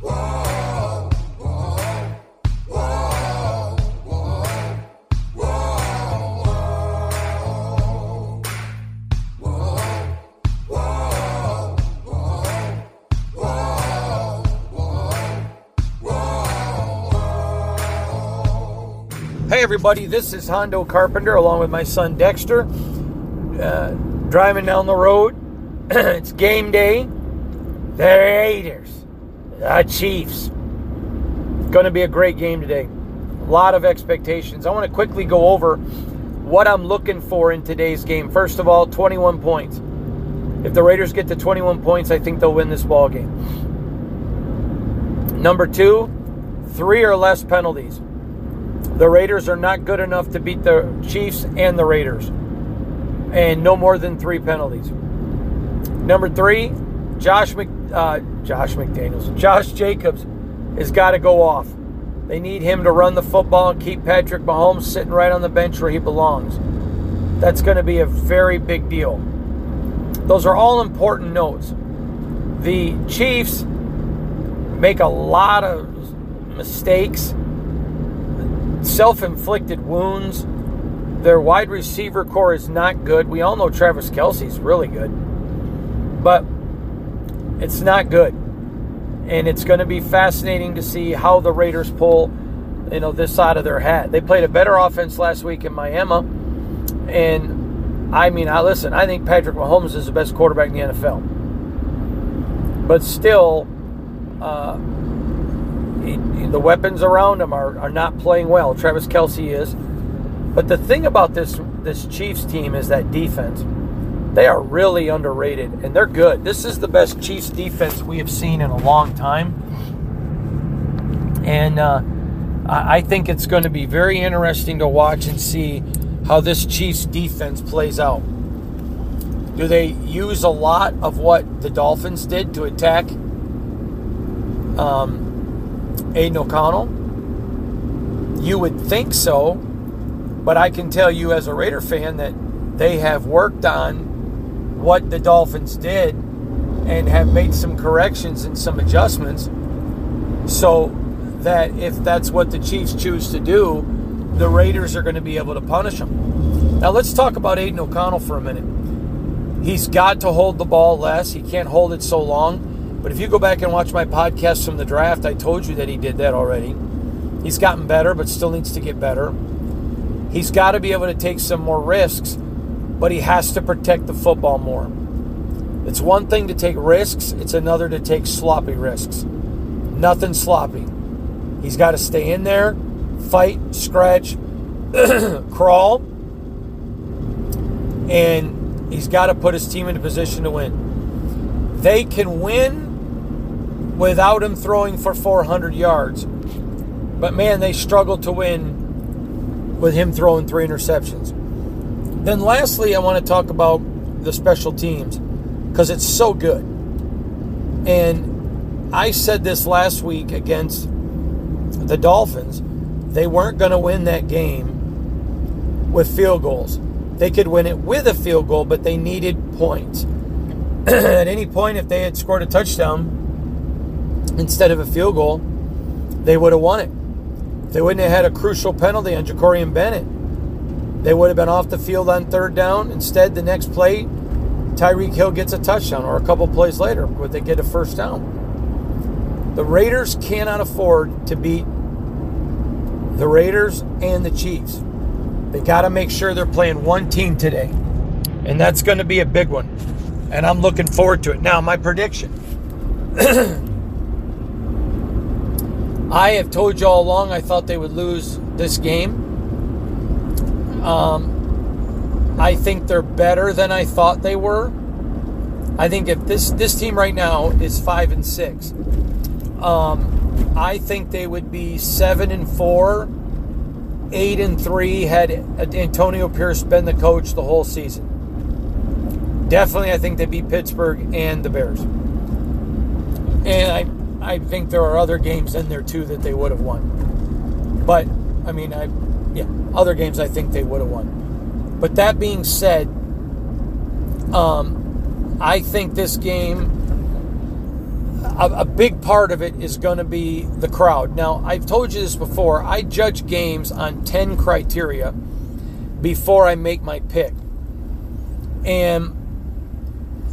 Hey, everybody, this is Hondo Carpenter along with my son Dexter. Uh, driving down the road. it's game day. The Raiders, the Chiefs. Going to be a great game today. A lot of expectations. I want to quickly go over what I'm looking for in today's game. First of all, 21 points. If the Raiders get to 21 points, I think they'll win this ball game. Number two, three or less penalties. The Raiders are not good enough to beat the Chiefs and the Raiders. And no more than three penalties. Number three, Josh Mc, uh, Josh McDaniels, Josh Jacobs has got to go off. They need him to run the football and keep Patrick Mahomes sitting right on the bench where he belongs. That's going to be a very big deal. Those are all important notes. The Chiefs make a lot of mistakes self inflicted wounds. Their wide receiver core is not good. We all know Travis Kelce's really good, but it's not good. And it's going to be fascinating to see how the Raiders pull, you know, this side of their hat. They played a better offense last week in Miami, and I mean, I listen. I think Patrick Mahomes is the best quarterback in the NFL, but still. Uh, the weapons around him are, are not playing well. Travis Kelce is. But the thing about this this Chiefs team is that defense. They are really underrated and they're good. This is the best Chiefs defense we have seen in a long time. And uh, I think it's going to be very interesting to watch and see how this Chiefs defense plays out. Do they use a lot of what the Dolphins did to attack um, Aidan O'Connell? You would think so, but I can tell you as a Raider fan that they have worked on what the Dolphins did and have made some corrections and some adjustments so that if that's what the Chiefs choose to do, the Raiders are going to be able to punish them. Now let's talk about Aidan O'Connell for a minute. He's got to hold the ball less. He can't hold it so long. But if you go back and watch my podcast from the draft, I told you that he did that already. He's gotten better, but still needs to get better. He's got to be able to take some more risks, but he has to protect the football more. It's one thing to take risks, it's another to take sloppy risks. Nothing sloppy. He's got to stay in there, fight, scratch, crawl, and he's got to put his team in a position to win. They can win without him throwing for 400 yards. But man, they struggled to win with him throwing three interceptions. Then, lastly, I want to talk about the special teams because it's so good. And I said this last week against the Dolphins. They weren't going to win that game with field goals. They could win it with a field goal, but they needed points. At any point, if they had scored a touchdown, instead of a field goal, they would have won it. They wouldn't have had a crucial penalty on Jakorian Bennett, they would have been off the field on third down. Instead, the next play, Tyreek Hill gets a touchdown, or a couple plays later, would they get a first down? The Raiders cannot afford to beat the Raiders and the Chiefs. They got to make sure they're playing one team today. And that's going to be a big one. And I'm looking forward to it. Now, my prediction I have told you all along I thought they would lose this game. Um, I think they're better than I thought they were. I think if this this team right now is five and six, um, I think they would be seven and four, eight and three had Antonio Pierce been the coach the whole season. Definitely, I think they beat Pittsburgh and the Bears, and I I think there are other games in there too that they would have won. But I mean, I yeah, other games I think they would have won. But that being said, um, I think this game, a, a big part of it is going to be the crowd. Now, I've told you this before. I judge games on ten criteria before I make my pick, and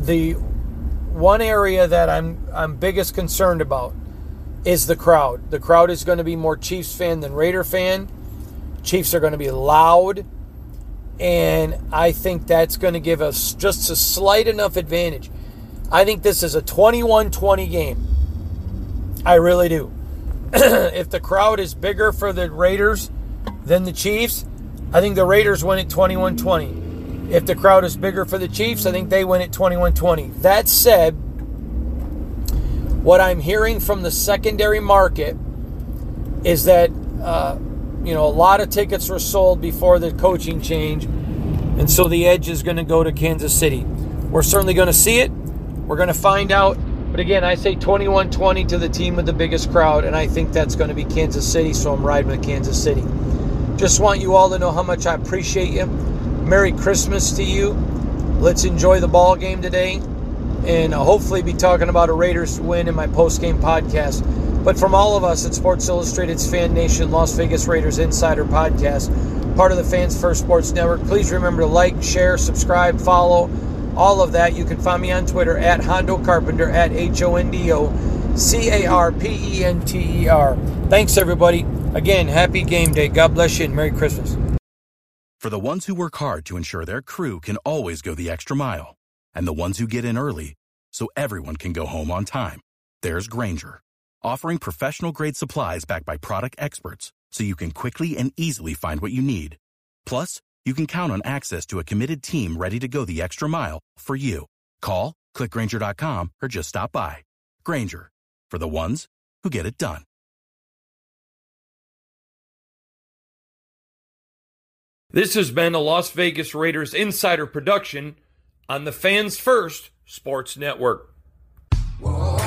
the one area that I'm I'm biggest concerned about is the crowd. The crowd is going to be more Chiefs fan than Raider fan. Chiefs are going to be loud, and I think that's going to give us just a slight enough advantage. I think this is a 21-20 game. I really do. if the crowd is bigger for the Raiders than the Chiefs, I think the Raiders win at 21-20. If the crowd is bigger for the Chiefs, I think they win at 21 20. That said, what I'm hearing from the secondary market is that, uh, you know, a lot of tickets were sold before the coaching change, and so the edge is going to go to Kansas City. We're certainly going to see it. We're going to find out. But again, I say 21 20 to the team with the biggest crowd, and I think that's going to be Kansas City, so I'm riding with Kansas City. Just want you all to know how much I appreciate you. Merry Christmas to you. Let's enjoy the ball game today and hopefully be talking about a Raiders win in my post game podcast. But from all of us at Sports Illustrated's Fan Nation Las Vegas Raiders Insider Podcast, part of the Fans First Sports Network, please remember to like, share, subscribe, follow, all of that. You can find me on Twitter at Hondo Carpenter at H O N D O C A R P E N T E R. Thanks, everybody. Again, happy game day. God bless you and Merry Christmas. For the ones who work hard to ensure their crew can always go the extra mile, and the ones who get in early so everyone can go home on time, there's Grainger, offering professional grade supplies backed by product experts so you can quickly and easily find what you need. Plus, you can count on access to a committed team ready to go the extra mile for you. Call, clickgrainger.com, or just stop by. Grainger, for the ones who get it done. This has been a Las Vegas Raiders insider production on the Fans First Sports Network. Whoa.